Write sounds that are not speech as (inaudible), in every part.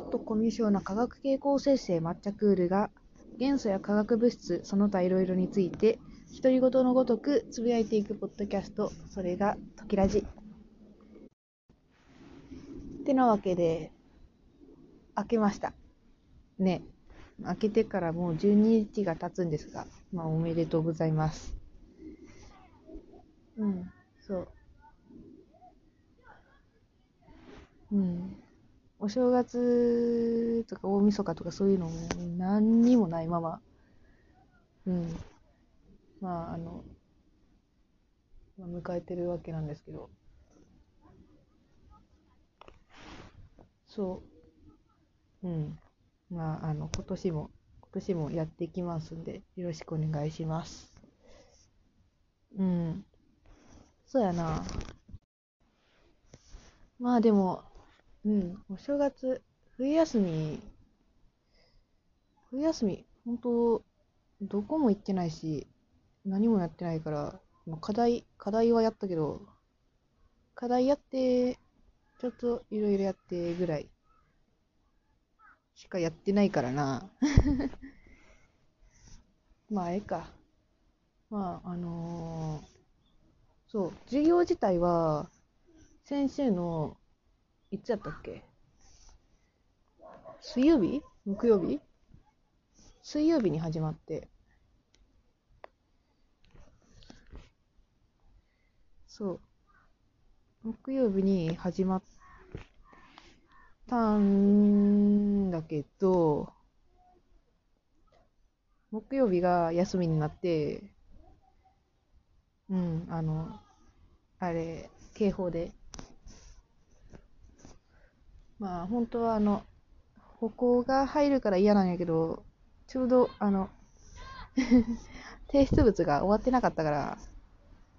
ょっとコミュ障な化学傾向生成抹茶クールが元素や化学物質その他いろいろについて独り言のごとくつぶやいていくポッドキャストそれが「トキラジ」ってなわけで開けました。ね。開けてからもう12日が経つんですがまあおめでとうございます。うんそう。うん。お正月とか大晦日とかそういうのも何にもないまま、うん。まあ、あの、まあ、迎えてるわけなんですけど、そう、うん。まあ、あの、今年も、今年もやっていきますんで、よろしくお願いします。うん。そうやな。まあでも、うん、お正月、冬休み、冬休み、本当どこも行ってないし、何もやってないから、課題、課題はやったけど、課題やって、ちょっといろいろやってぐらいしかやってないからな。(laughs) まあ、ええか。まあ、あのー、そう、授業自体は、先生のいつやったっけ？水曜日？木曜日？水曜日に始まって、そう。木曜日に始まったんだけど、木曜日が休みになって、うん、あの、あれ、警報でまあ、本当はあの、歩行が入るから嫌なんやけど、ちょうどあの (laughs) 提出物が終わってなかったから、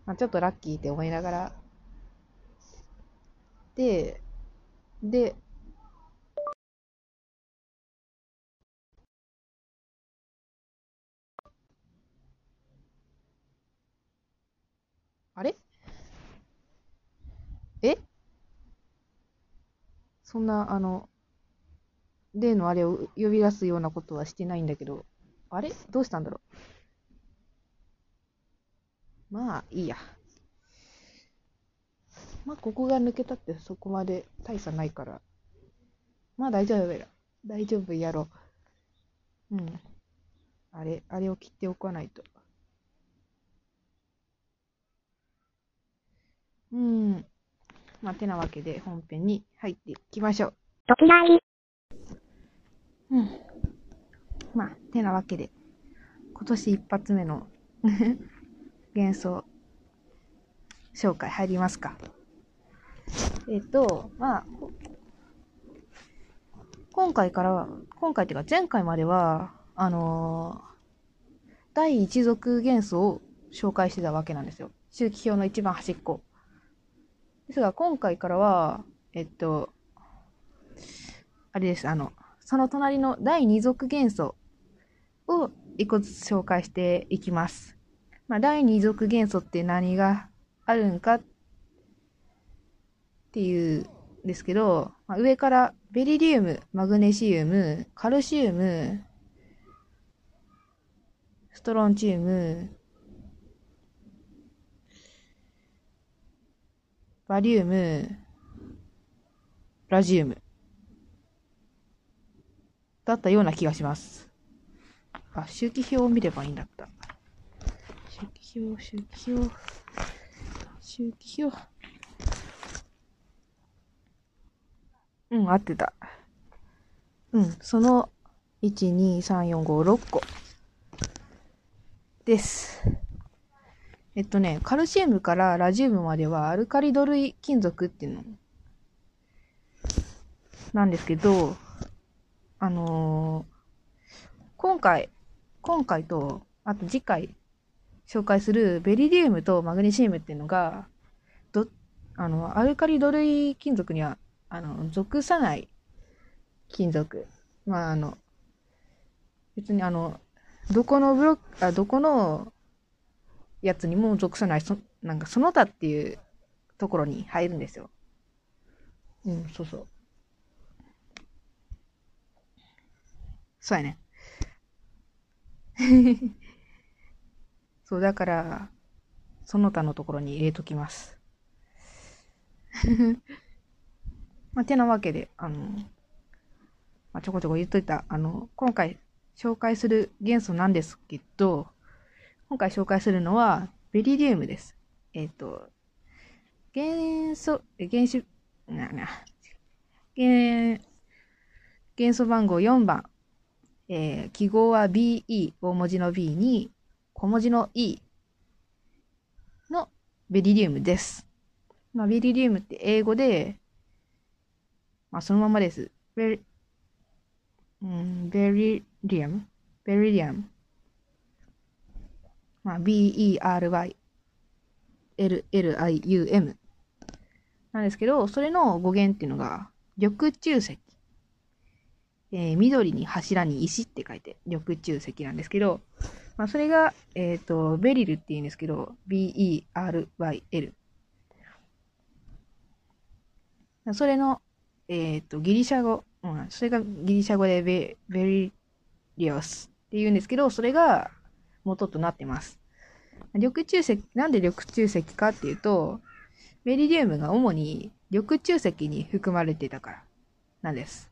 まあ、ちょっとラッキーって思いながら、で、で、あれ？え？そんな、あの、例のあれを呼び出すようなことはしてないんだけど、あれ？どうしたんだろう？まあ、いいや。まあ、ここが抜けたってそこまで大差ないから。まあ、大丈夫や。大丈夫やろう。うん。あれ、あれを切っておかないと。うん。まあ、てなわけで本編に入っていきましょう。ときらい。うん。まあ、てなわけで、今年一発目の (laughs) 幻想紹介入りますか。えっと、まあ、今回からは、今回っていうか前回までは、あのー、第一族元素を紹介してたわけなんですよ。周期表の一番端っこ。ですが、今回からは、えっと、あれです、あの、その隣の第二族元素を一個ずつ紹介していきます。まあ、第二族元素って何があるんかっていうんですけど、まあ、上からベリリウム、マグネシウム、カルシウム、ストロンチウム、バリウム、ラジウム。だったような気がします。あ、周期表を見ればいいんだった。周期表、周期表、周期表。うん、合ってた。うん、その、1、2、3、4、5、6個。です。えっとね、カルシウムからラジウムまではアルカリド類金属っていうのなんですけど、あのー、今回、今回と、あと次回紹介するベリリウムとマグネシウムっていうのが、ど、あの、アルカリド類金属には、あの、属さない金属。まあ、あの、別にあの、どこのブロック、あ、どこのやつにも属さない、そなんかその他っていうところに入るんですよ。うん、そうそう。そうやね。(laughs) そう、だから、その他のところに入れときます。(laughs) まあ、てなわけで、あの、まあ、ちょこちょこ言っといた、あの、今回紹介する元素なんですけど、今回紹介するのは、ベリリウムです。えっ、と、元素、え原子、な、な、元、元素番号4番、えー記号は BE、大文字の B に、小文字の E のベリリウムです。まあ、ベリリウムって英語で、まあ、そのままです。ベリ、うん、ベリリアムベリリアム。まあ、B-E-R-Y、L、L-I-U-M。なんですけど、それの語源っていうのが、緑中石。えー緑に柱に石って書いて、緑中石なんですけど、まあ、それが、えっ、と、ベリルって言うんですけど、B-E-R-Y-L。それの、えっ、と、ギリシャ語、うん、それがギリシャ語でベベリリオスって言うんですけど、それが元となってます。緑中石、なんで緑中石かっていうと、ベリリウムが主に緑中石に含まれてたからなんです。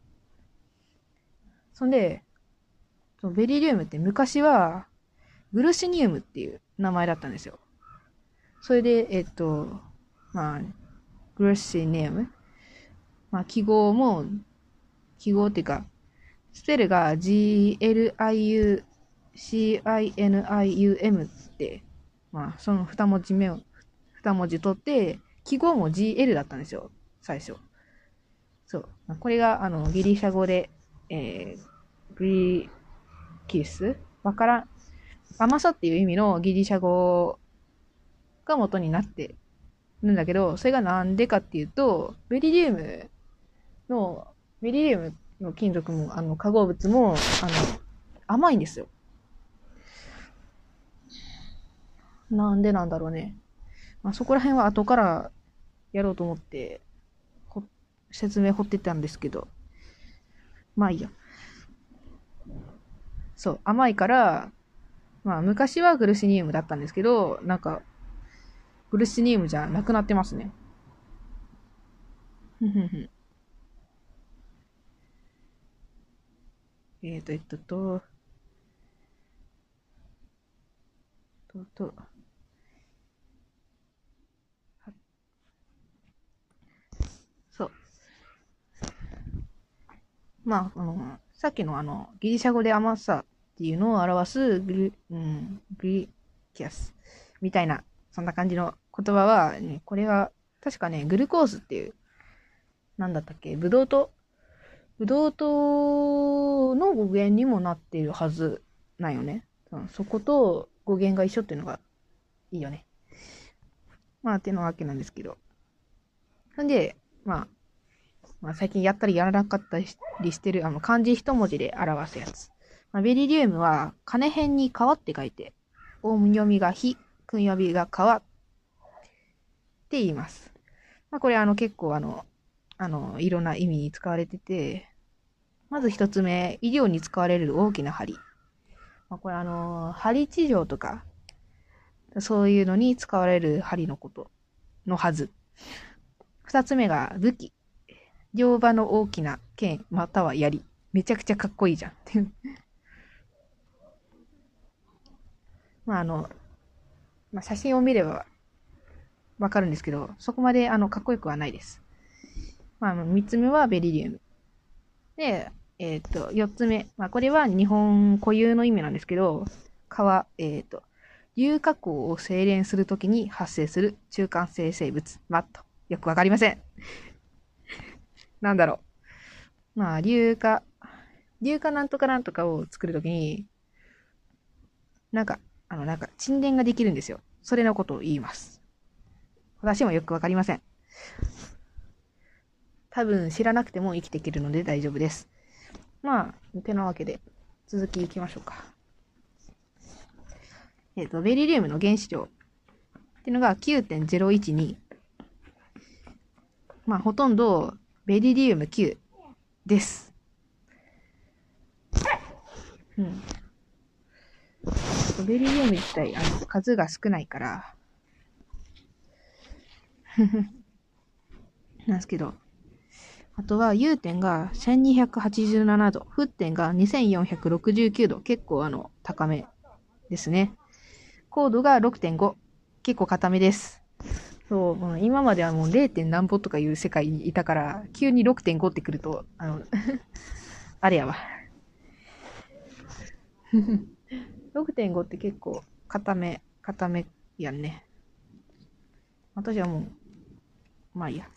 そんで、そのベリリウムって昔はグルシニウムっていう名前だったんですよ。それで、えっと、まあ、グルシニウム。まあ、記号も、記号っていうか、スペルが GLIU CINIUM って、まあ、その二文字目を、二文字取って、記号も GL だったんですよ、最初。そう。これが、あの、ギリシャ語で、えー、グリキス？わからん。甘さっていう意味のギリシャ語が元になってるんだけど、それがなんでかっていうと、ベリリウムの、ベリリウムの金属も、あの、化合物も、あの、甘いんですよ。なんでなんだろうね。まあ、そこら辺は後からやろうと思って、説明掘ってたんですけど、まあいいや。そう、甘いから、まあ昔はグルシニウムだったんですけど、なんか、グルシニウムじゃなくなってますね。ふふふえっと、えっと、と、と、と、はそう。まあ、あの、さっきのあの、ギリシャ語で甘さっていうのを表すグリ、うん、グリキャスみたいな、そんな感じの言葉は、ね、これは、確かね、グルコースっていう、なんだったっけ、ブドウ糖？ブドウ糖の語源にもなっているはずなんよね。そこと語源が一緒っていうのがいいよね。まあ、てなわけなんですけど。なんで、まあ、まあ、最近やったりやらなかったりしてる、あの、漢字一文字で表すやつ。まあ、ベリリウムは、金辺に川って書いて、音読みが火、訓読みが川って言います。まあ、これあの、結構あの、あの、いろんな意味に使われてて、まず一つ目、医療に使われる大きな針。まあ、これあの、針治療とか、そういうのに使われる針のことのはず。二つ目が武器。両刃の大きな剣、または槍。めちゃくちゃかっこいいじゃん。っていうまああの、まあ、写真を見ればわかるんですけど、そこまであのかっこよくはないです。まあ、三つ目はベリリウム。で、えっ、と、四つ目。まあ、これは日本固有の意味なんですけど、川、えっ、と、硫化鉱を精錬するときに発生する中間性生物、マット。よくわかりません。なんだろう。まあ、硫化、硫化なんとかなんとかを作るときに、なんか、あの、なんか、沈殿ができるんですよ。それのことを言います。私もよくわかりません。多分知らなくても生きていけるので大丈夫です。まあ、てなわけで、続き行きましょうか。えっ、と、ベリリウムの原子量っていうのが9.012。まあ、ほとんどベリリウム9です。うん。ベリリウム自体、あの、数が少ないから、(laughs) なんですけど、あとは、融点が1287度、沸点が2469度、結構あの、高めですね。高度が6.5、結構固めです。そう、まあ今まではもう 0. 何歩とかいう世界にいたから、急に6.5ってくると、あの、(laughs) あれやわ。(laughs) 6.5って結構固め、固めやんね。私はもう、まあいいや。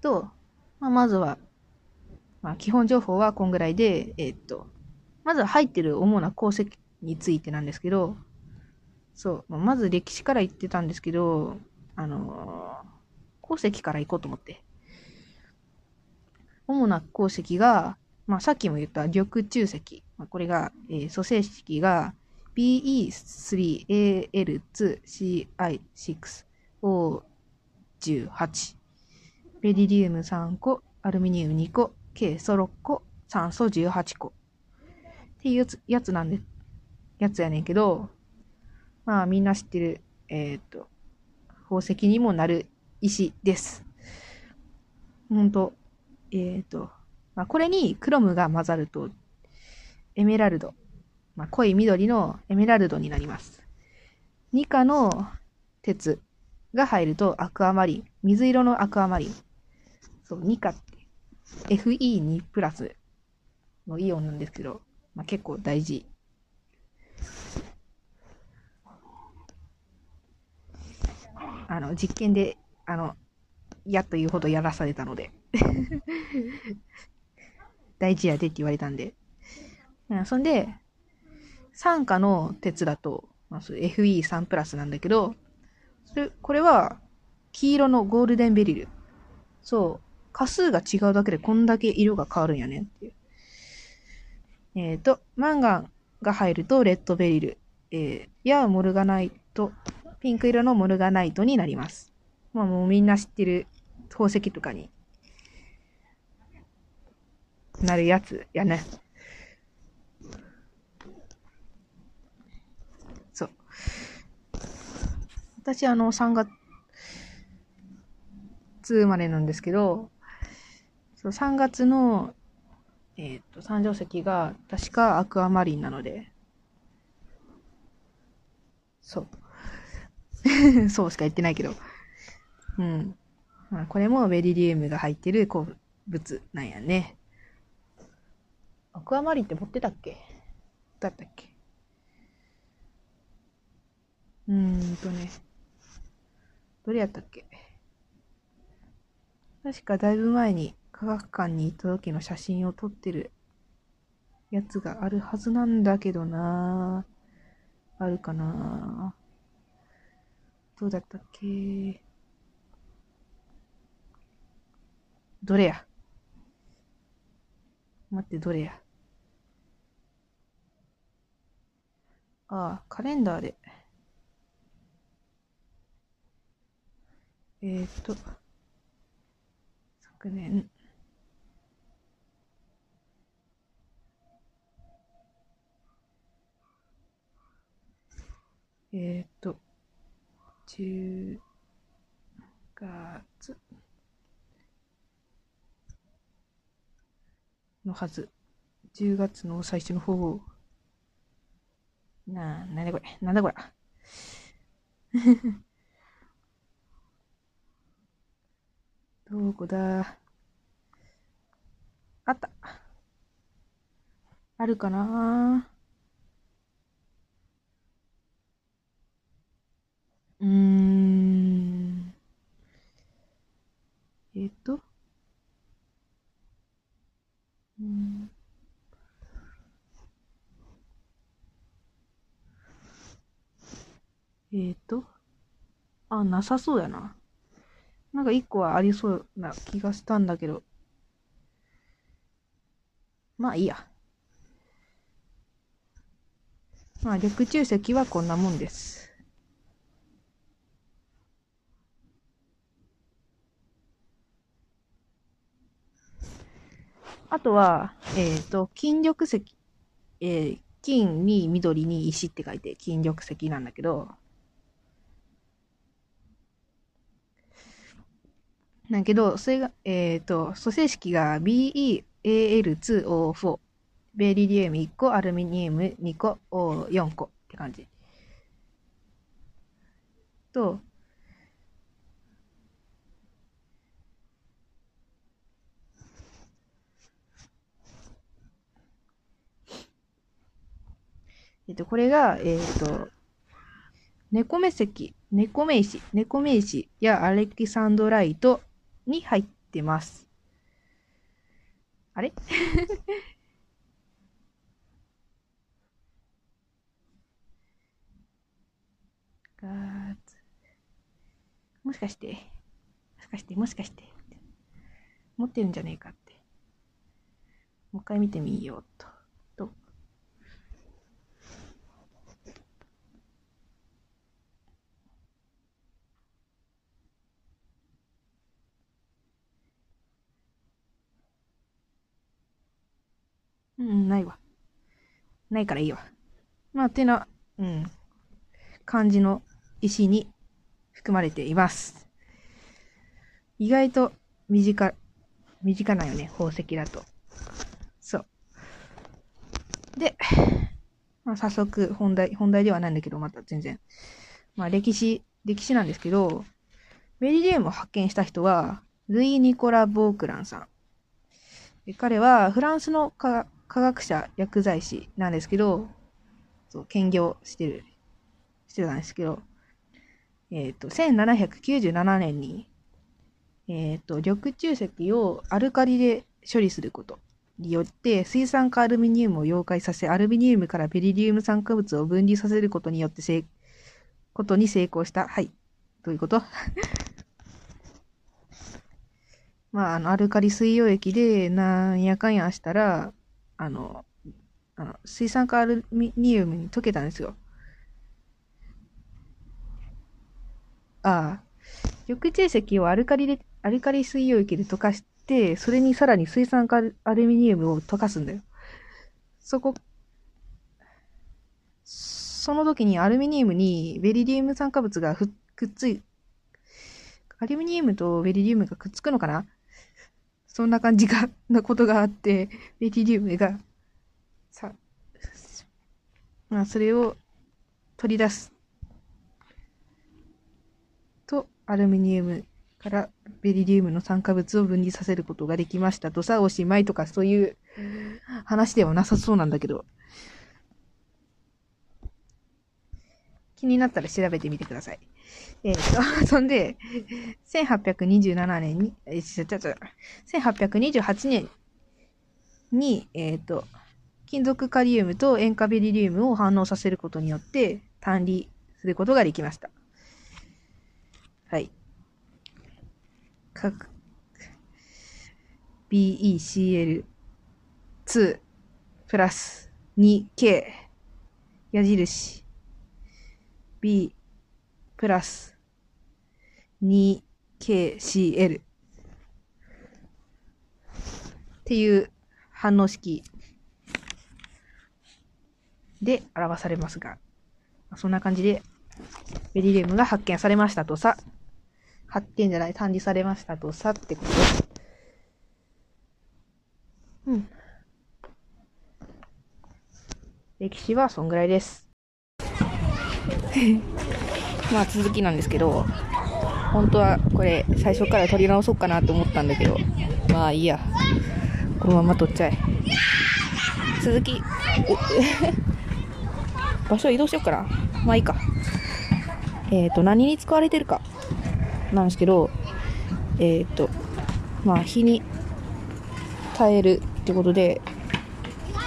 と、まあ、まずは、まあ、基本情報はこんぐらいで、えーっと、まずは入ってる主な鉱石についてなんですけど、そう、まず歴史から言ってたんですけど、あのー鉱石から行こうと思って。主な鉱石が、まあ、さっきも言った緑中石。まあ、これが、えー組成式が BE3AL2CI6O18。ベリリウム3個、アルミニウム2個、計素6個、酸素18個。っていうやつなんで、やつやねんけど、まあみんな知ってる、えーっと、宝石にもなる石です。ほんと、えーっと、まあこれにクロムが混ざると、エメラルド、まあ濃い緑のエメラルドになります。ニカの鉄が入るとアクアマリン、水色のアクアマリン。そう、ニカって FE2 プラスのイオンなんですけど、まあ、結構大事。あの、実験で、あの、やっというほどやらされたので。(laughs) 大事やでって言われたんで。うんそんで、酸化の鉄だと、まあ、それ FE3 プラスなんだけど、それ、これは、黄色のゴールデンベリル。そう。価数が違うだけでこんだけ色が変わるんやねっていう。えっ、と、マンガンが入るとレッドベリル。えー、やモルガナイト、ピンク色のモルガナイトになります。まあもうみんな知ってる宝石とかになるやつやね。そう。私あの3月生まれなんですけど、そう3月のえっ、と、三条石が確かアクアマリンなので、そう。(laughs) そうしか言ってないけど。うん。まあ、これもベリリウムが入ってる鉱物なんやね。アクアマリンって持ってたっけ？どうやったっけうーんとね。どれやったっけ？確かだいぶ前に科学館に行った時の写真を撮ってるやつがあるはずなんだけどなあるかなどうだったっけ？どれや？待って、どれや？ああ、カレンダーで。えー、っと、昨年、えー、っと、10月のはず。10月の最初の方。なあ、なんだこれ。なんだこれ。(laughs) どこだあった。あるかなうーん。えっと？うん。えっと？あ、なさそうやな。なんか一個はありそうな気がしたんだけど。まあいいや。まあ緑中石はこんなもんです。あとは、えっ、ー、と、金緑石、えー、金に緑に石って書いて金緑石なんだけど、だけど、それが、えっ、ー、と、組成式が BeAl2O4。ベリリウム1個、アルミニウム2個、4個って感じ。と、えっと、これが、えっ、と、猫目石、猫目石、猫目石やアレキサンドライトに入ってます。あれ？(laughs) ガーツ。もしかして、もしかして、もしかして、持ってるんじゃねえかって。もう一回見てみようと。うん、ないわ。ないからいいわ。まあ、てな、うん、感じの石に含まれています。意外と身近、身近なよね、宝石だと。そう。で、まあ、早速本題、本題ではないんだけど、また全然。まあ、歴史、歴史なんですけど、ベリリウムを発見した人は、ルイ・ニコラ・ボークランさん。彼はフランスの科科学者、薬剤師なんですけど、そう、兼業してる、してたんですけど、えっ、ー、と、1797年に、えっ、ー、と、緑中石をアルカリで処理することによって、水酸化アルミニウムを溶解させ、アルミニウムからベリリウム酸化物を分離させることによってせ、ことに成功した。はい。どういうこと (laughs) まあ、あの、アルカリ水溶液でなんやかんやしたら、あの、あの水酸化アルミニウムに溶けたんですよ。ああ。緑地石をアルカリで、アルカリ水溶液で溶かして、それにさらに水酸化アルミニウムを溶かすんだよ。そこ、その時にアルミニウムにベリリウム酸化物がくっつい、アルミニウムとベリリウムがくっつくのかな？そんな感じが、なことがあって、(laughs) ベリリウムが、さ、まあ、それを取り出す。と、アルミニウムからベリリウムの酸化物を分離させることができましたとさ、おしまいとかそういう話ではなさそうなんだけど。気になったら調べてみてください。えっ、ー、と、(laughs) そんで、1827年に、え、ちょちょちょ、1828年に、えっ、ー、と、金属カリウムと塩化ベリリウムを反応させることによって単離することができました。はい。各 BeCl2 プラス 2K 矢印 B プラス 2KCL っていう反応式で表されますが、そんな感じでベリリウムが発見されましたとさ、発見じゃない、単離されましたとさってことうん。歴史はそんぐらいです。(laughs) まあ続きなんですけど、本当はこれ最初から撮り直そうかなと思ったんだけど、まあいいや。このまま撮っちゃえ。続き、(laughs) 場所移動しようかな。まあいいか。えっ、ー、と、何に使われてるかなんですけど、えっ、ー、と、まあ火に耐えるってことで、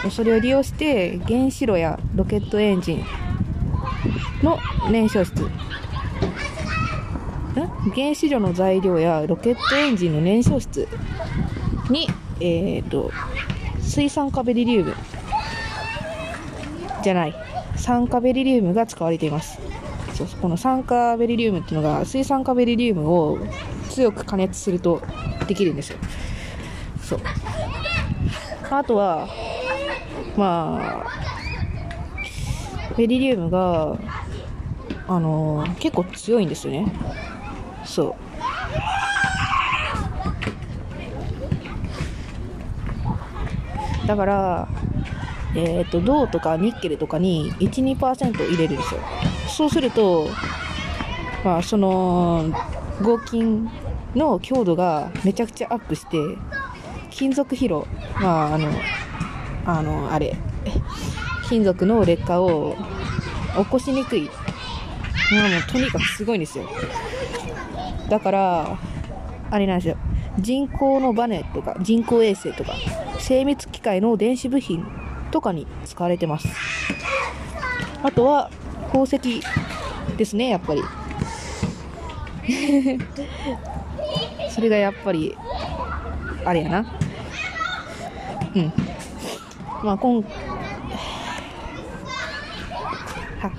それを利用して原子炉やロケットエンジンの燃焼室原子炉の材料やロケットエンジンの燃焼室に、え、ー、と、水酸化ベリリウムじゃない、酸化ベリリウムが使われています。そうこの酸化ベリリウムっていうのが水酸化ベリリウムを強く加熱するとできるんですよ。そう。あとは、まあ、ベリリウムが、あのー結構強いんですよね。そう。だから、えっ、と、銅とかニッケルとかに1、2%入れるんですよ。そうすると、まあ、その、合金の強度がめちゃくちゃアップして、金属疲労、まあ、あの、あの、あれ、金属の劣化を起こしにくい。もうとにかくすごいんですよ。だから、あれなんですよ。人工のバネとか人工衛星とか精密機械の電子部品とかに使われてます。あとは宝石ですね、やっぱり。(laughs) それがやっぱり、あれやな。うん。まあ、今、は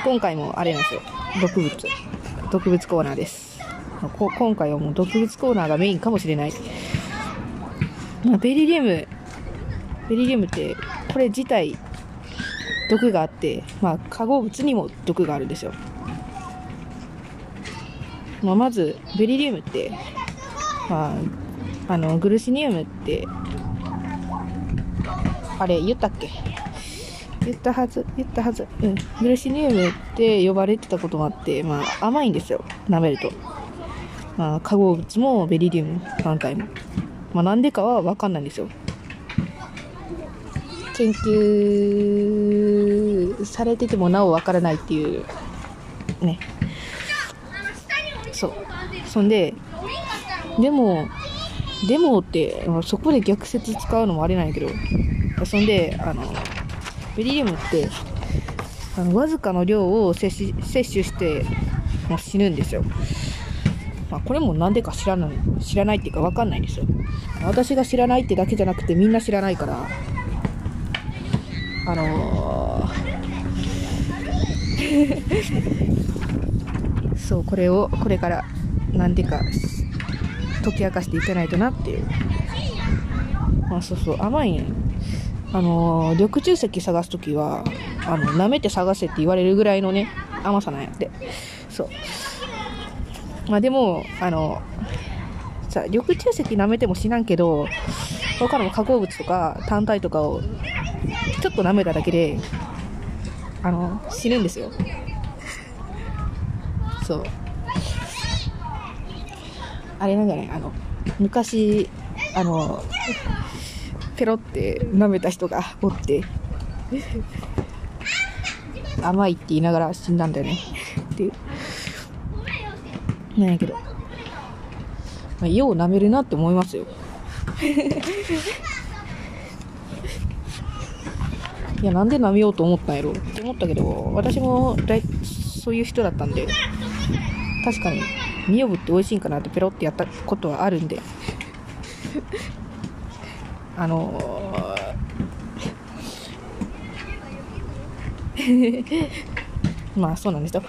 今回もあれなんですよ。毒物。毒物コーナーです。こ今回はもう毒物コーナーがメインかもしれない。まあ、ベリリウム、ベリリウムって、これ自体、毒があって、まあ、化合物にも毒があるんですよ。まあ、まず、ベリリウムって、まあ、あの、グルシニウムって、あれ、言ったっけ？言ったはず、言ったはず。うん。グルシニウムって呼ばれてたこともあって、まあ、甘いんですよ。舐めると。まあ、化合物もベリリウム、何回も。まあ、なんでかはわかんないんですよ。研究されててもなおわからないっていう、ね。そう。そんで、でも、でもって、そこで逆説使うのもあれなんやけど、そんで、あの、ベリリウムって、あのわずかの量を摂取摂取して、もう死ぬんですよ。まあ、これもなんでか知らない、知らないっていうかわかんないんですよ。私が知らないってだけじゃなくてみんな知らないから、あのー (laughs) そう、これを、これから、なんでか、解き明かしていかないとなっていう。まあ、そうそう、甘いね。あの緑中石探すときは、あの、舐めて探せって言われるぐらいのね、甘さなんやって。そう。まあでも、あの、さ、緑中石舐めても死なんけど、他の化合物とか単体とかをちょっと舐めただけで、あの、死ぬんですよ。そう。あれなんじゃない？あの、昔、あの、ペロって舐めた人がおって、甘いって言いながら死んだんだよね。っていう。なんやけど。まあ、よう舐めるなって思いますよ。いや、なんで舐めようと思ったんやろって思ったけど、私もだいそういう人だったんで、確かに、ミオブって美味しいんかなってペロってやったことはあるんで、あのー (laughs) まあそうなんですよ。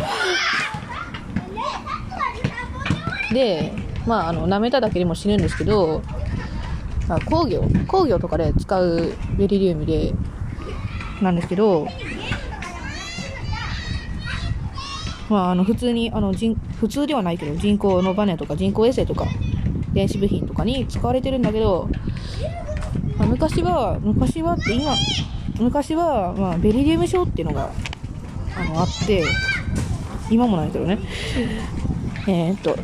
で、まあ、あの、舐めただけでも死ぬんですけど、まあ、工業、工業とかで使うベリリウムで、なんですけど、まあ、あの、普通に、あの、人、普通ではないけど、人工のバネとか人工衛星とか、電子部品とかに使われてるんだけど、まあ、昔は、昔はって今、昔は、まあ、ベリリウム症っていうのが、あの、あって、今もないけどね。えーっと、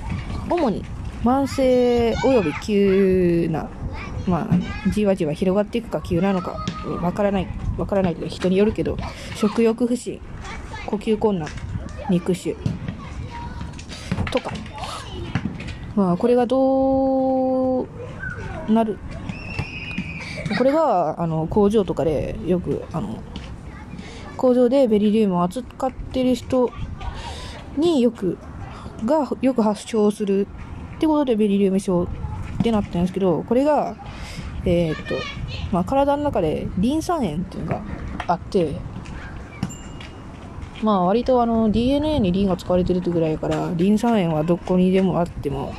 主に慢性および急な、まあ、じわじわ広がっていくか急なのか、わからない、わからないけど人によるけど、食欲不振、呼吸困難、肉腫とか、まあ、これがどうなる、これが、あの、工場とかでよく、あの、工場でベリリウムを扱ってる人によくがよく発症するってことでベリリウム症ってなってるんですけど、これが、えーっと、まあ、体の中でリン酸塩っていうのがあって、まあ割とあの DNA にリンが使われてるってぐらいから、リン酸塩はどこにでもあっても、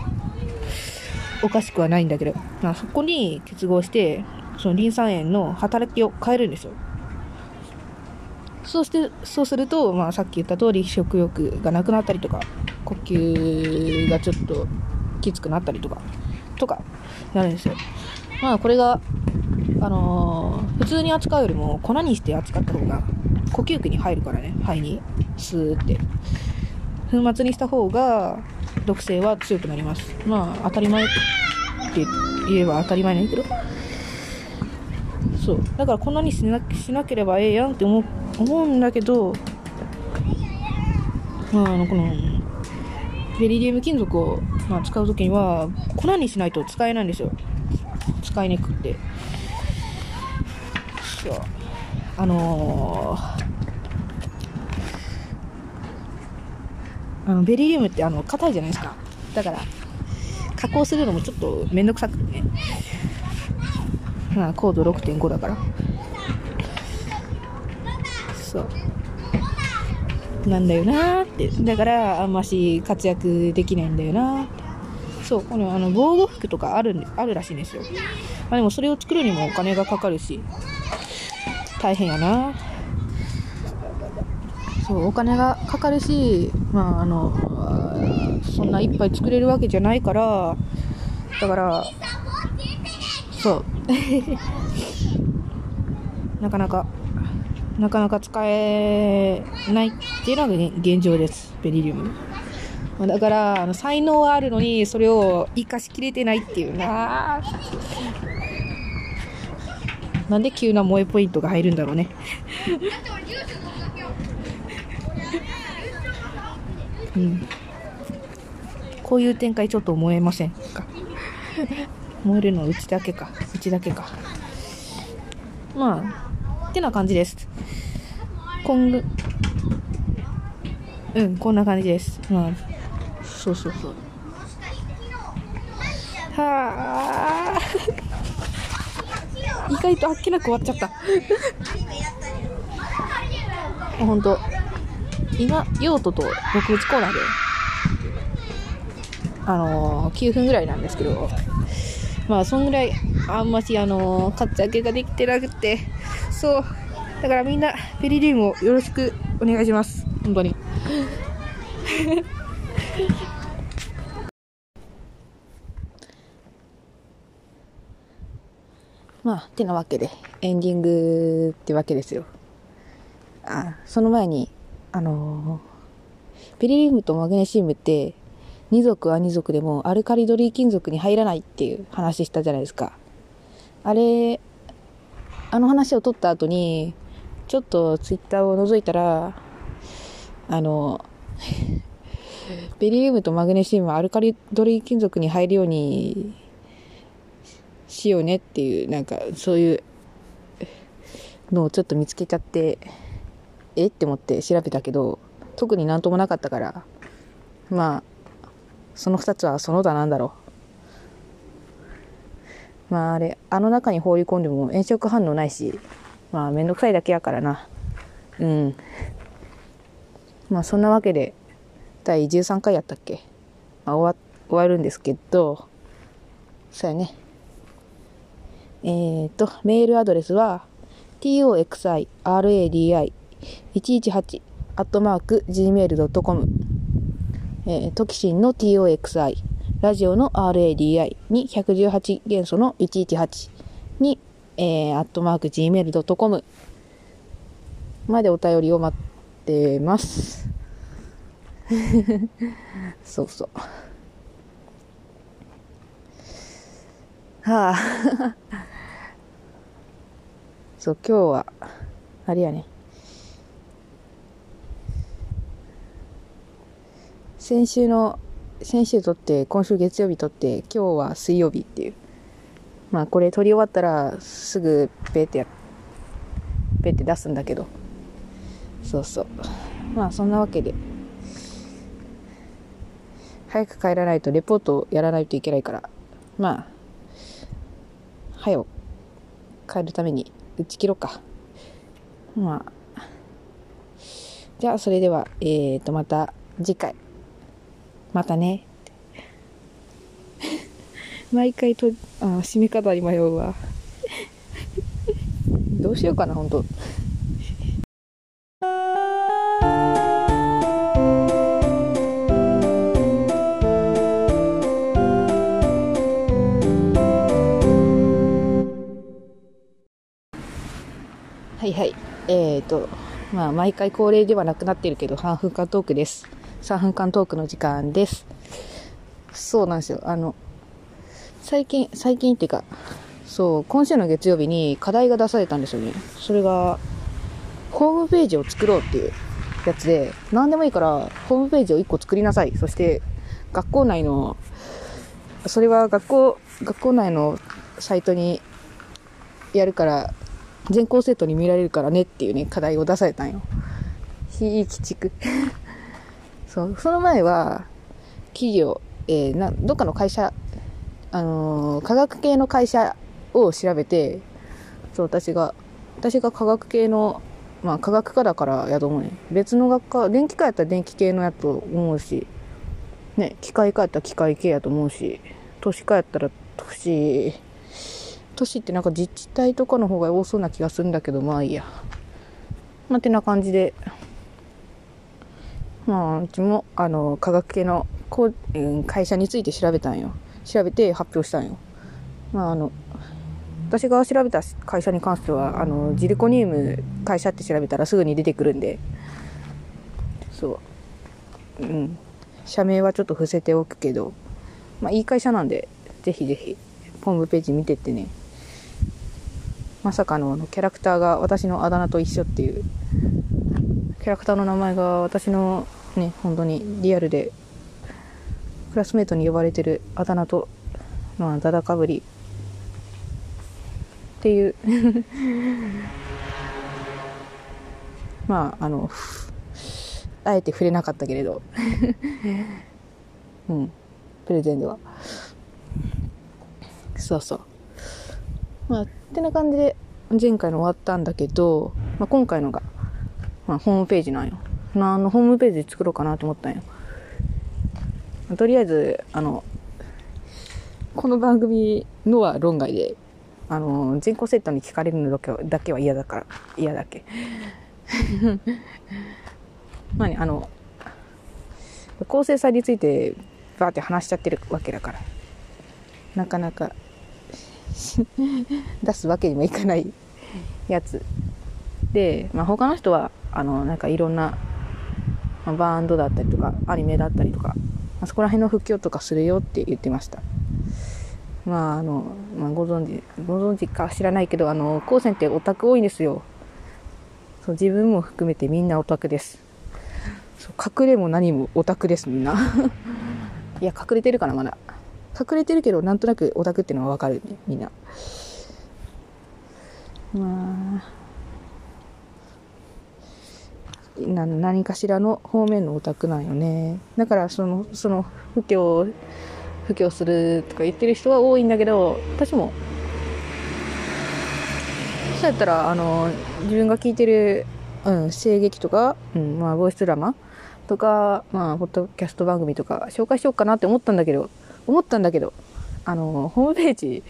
おかしくはないんだけど、まあ、そこに結合して、そのリン酸塩の働きを変えるんですよ。そうして、そうすると、まあ、さっき言った通り食欲がなくなったりとか、呼吸がちょっときつくなったりとか、とか、なるんですよ。まあ、これが、あのー、普通に扱うよりも粉にして扱った方が、呼吸器に入るからね、肺に、スーって。粉末にした方が、毒性は強くなります。まあ、当たり前って言えば当たり前なんだけど。そう。だからこんなにしなしなければええやんって思思うんだけど、まあ、あの、この、ベリリウム金属を、まあ、使うときには、粉にしないと使えないんですよ。使いにくくて。そう。あのー、あのベリリウムってあの硬いじゃないですか。だから、加工するのもちょっとめんどくさくてね。まあ、高度6.5だから。そう。なんだよなーって。だから、あんまし活躍できないんだよなーって。そう、この、あの、防護服とかある、あるらしいんですよ。まあでもそれを作るにもお金がかかるし、大変やなそう、お金がかかるし、まああの、そんないっぱい作れるわけじゃないから、だから、そう。(laughs) なかなか、なかなか使えないっていうのが現状です、ベリリウム。だから、あの才能はあるのに、それを生かしきれてないっていうななんで急な萌えポイントが入るんだろうね。うん。こういう展開ちょっと思えませんか？(laughs) 燃えるのはうちだけか。うちだけか。まあ、ってな感じです。今後、うん、こんな感じです。まあ、そうそうそう。はあ。意外とあっけなく終わっちゃった。ほんと。今、用途と僕物コーナーで、あのー、9分ぐらいなんですけど、まあ、そんぐらい、あんまし、あのー、活躍ができてなくて、そう。だからみんな、ペリリウムをよろしくお願いします。本当に。(laughs) まあ、てなわけで、エンディングってわけですよ。あ、その前に、あのー、ペリリウムとマグネシウムって、二族は二族でもアルカリドリー金属に入らないっていう話したじゃないですか。あれ、あの話を取った後に、ちょっとツイッターを覗いたら、あの、ベリウムとマグネシウムはアルカリドリー金属に入るようにしようねっていう、なんかそういうのをちょっと見つけちゃって、えって思って調べたけど、特になんともなかったから、まあ、その二つはその他なんだろう。まああれ、あの中に放り込んでも炎色反応ないし、まあめんどくさいだけやからな。うん。まあそんなわけで、第13回やったっけ？まあ終わ、終わるんですけど、そうやね。えー、っと、メールアドレスは、toxiradi118 アットマーク gmail.com えー、トキシンの toxi ラジオの radi に118元素の118に、えー、アットマーク gmail.com までお便りを待ってます。(laughs) そうそう。はあ (laughs) そう、今日は、あれやね。先週の、先週撮って、今週月曜日撮って、今日は水曜日っていう。まあこれ撮り終わったら、すぐペってや、ペって出すんだけど。そうそう。まあそんなわけで。早く帰らないとレポートをやらないといけないから。まあ、早く帰るために打ち切ろうか。まあ。じゃあ、それでは、えーと、また次回。またね。(laughs) 毎回と、あ、締め方に迷うわ。(laughs) どうしようかな、ほんと。はいはい。えーと、まあ、毎回恒例ではなくなってるけど、3分間トークです。3分間トークの時間です。そうなんですよ。あの、最近、最近っていうか、そう、今週の月曜日に課題が出されたんですよね。それが、ホームページを作ろうっていうやつで、何でもいいから、ホームページを1個作りなさい。そして、学校内の、それは学校、学校内のサイトにやるから、全校生徒に見られるからねっていうね、課題を出されたんよ。ひいきちく。そう、その前は、企業、えーな、どっかの会社、あのー科学系の会社を調べて、そう、私が、私が科学系の、まあ科学科だからやと思うね。別の学科、電気科やったら電気系のやと思うし、ね、機械科やったら機械系やと思うし、都市科やったら都市、都市ってなんか自治体とかの方が多そうな気がするんだけど、まあいいや。まあ、てな感じで、まあ、うちも、あの、科学系のこう、うん会社について調べたんよ。調べて発表したんよ。まあ、あの、私が調べた会社に関しては、あの、ジルコニウム会社って調べたらすぐに出てくるんで、そう。うん。社名はちょっと伏せておくけど、まあ、いい会社なんで、ぜひぜひ、ホームページ見てってね。まさかのあのキャラクターが私のあだ名と一緒っていう、キャラクターの名前が私のね、本当にリアルで、クラスメートに呼ばれてるあだ名と、まあ、ダダかぶりっていう、(laughs) まあ、あの、あえて触れなかったけれど、(laughs) うん、プレゼンでは。そうそう。まあ、ってな感じで、前回の終わったんだけど、まあ、今回のが、まあ、ホームページなんよ。何のホームページ作ろうかなと思ったんよ。とりあえず、あの、この番組のは論外で、あの、全校生徒に聞かれるのだけはだけは嫌だから、嫌だっけ。(laughs) まあね、あの、構成さについてバーって話しちゃってるわけだから、なかなか (laughs) 出すわけにもいかないやつで、まあ、他の人はあのなんかいろんな、まあバンドだったりとかアニメだったりとか、まあ、そこら辺の復興とかするよって言ってました。まああの、まあ、ご存知ご存知か知らないけどあの高専ってオタク多いんですよ。そう自分も含めてみんなオタクです。そう隠れも何もオタクですみんな。(laughs) いや隠れてるかなまだ。隠れてるけどなんとなくオタクっていうのはわかるねみんな。まあ何かしらの方面のオタクなんよね。だからそのその布教布教するとか言ってる人は多いんだけど私も。そうやったらあの自分が聞いてる、うん、声劇とか、うんまあ、ボイスドラマとか、まあ、ポッドキャスト番組とか紹介しようかなって思ったんだけど思ったんだけどあのホームページ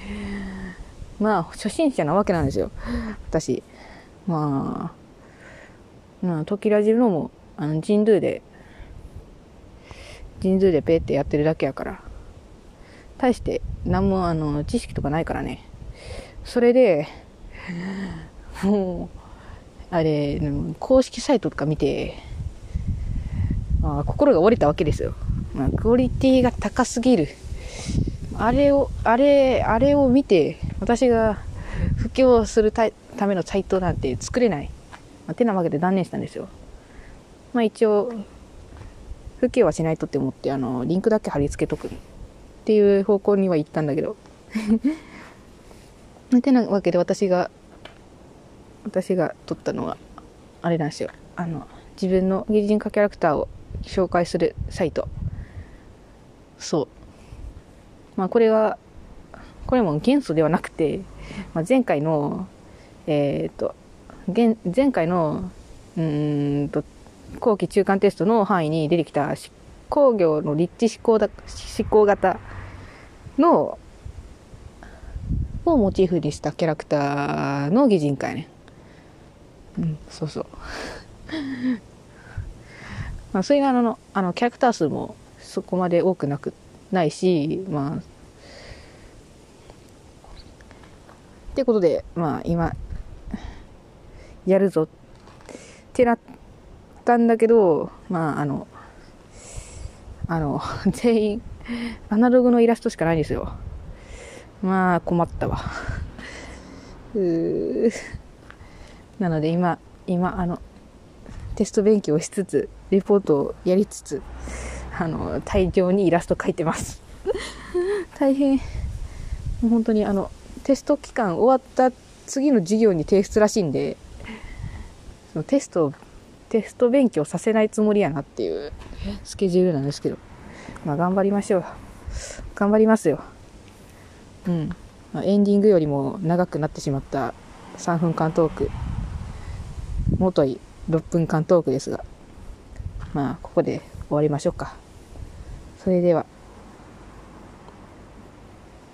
まあ初心者なわけなんですよ。私。まあまあ時ラジのもあのジンドゥでジンドゥでペーってやってるだけやから。大して何もあの知識とかないからね。それでもうあれ公式サイトとか見てあ心が折れたわけですよ、まあ、クオリティが高すぎる。あれをあれあれを見て私が布教するたためのサイトなんて作れない、まあ、てなわけで断念したんですよ。まあ一応布教はしないとって思ってあのリンクだけ貼り付けとくっていう方向には行ったんだけど。(laughs) てなわけで私が私が撮ったのはあれなんですよ。あの自分の擬人化キャラクターを紹介するサイト。そう。まあこれはこれも元素ではなくて、まあ、前回のえっ、と現前回のうんと後期中間テストの範囲に出てきた工業の立地思考だ思考型のをモチーフにしたキャラクターの擬人化やね。うんそうそう。(laughs) まあそれがあのあのキャラクター数もそこまで多くなくないしまあ。ってことでまあ今やるぞ。ってなったんだけどまああのあの (laughs) 全員アナログのイラストしかないんですよ。まあ困ったわ。うなので今今あのテスト勉強しつつレポートをやりつつあの大量にイラスト描いてます。(laughs) 大変。もう本当にあのテスト期間終わった次の授業に提出らしいんでそのテストテスト勉強させないつもりやなっていうスケジュールなんですけど。まあ頑張りましょう。頑張りますよ。うん、まあ、エンディングよりも長くなってしまった3分間トーク。元い6分間トークですが。まあここで終わりましょうか。それでは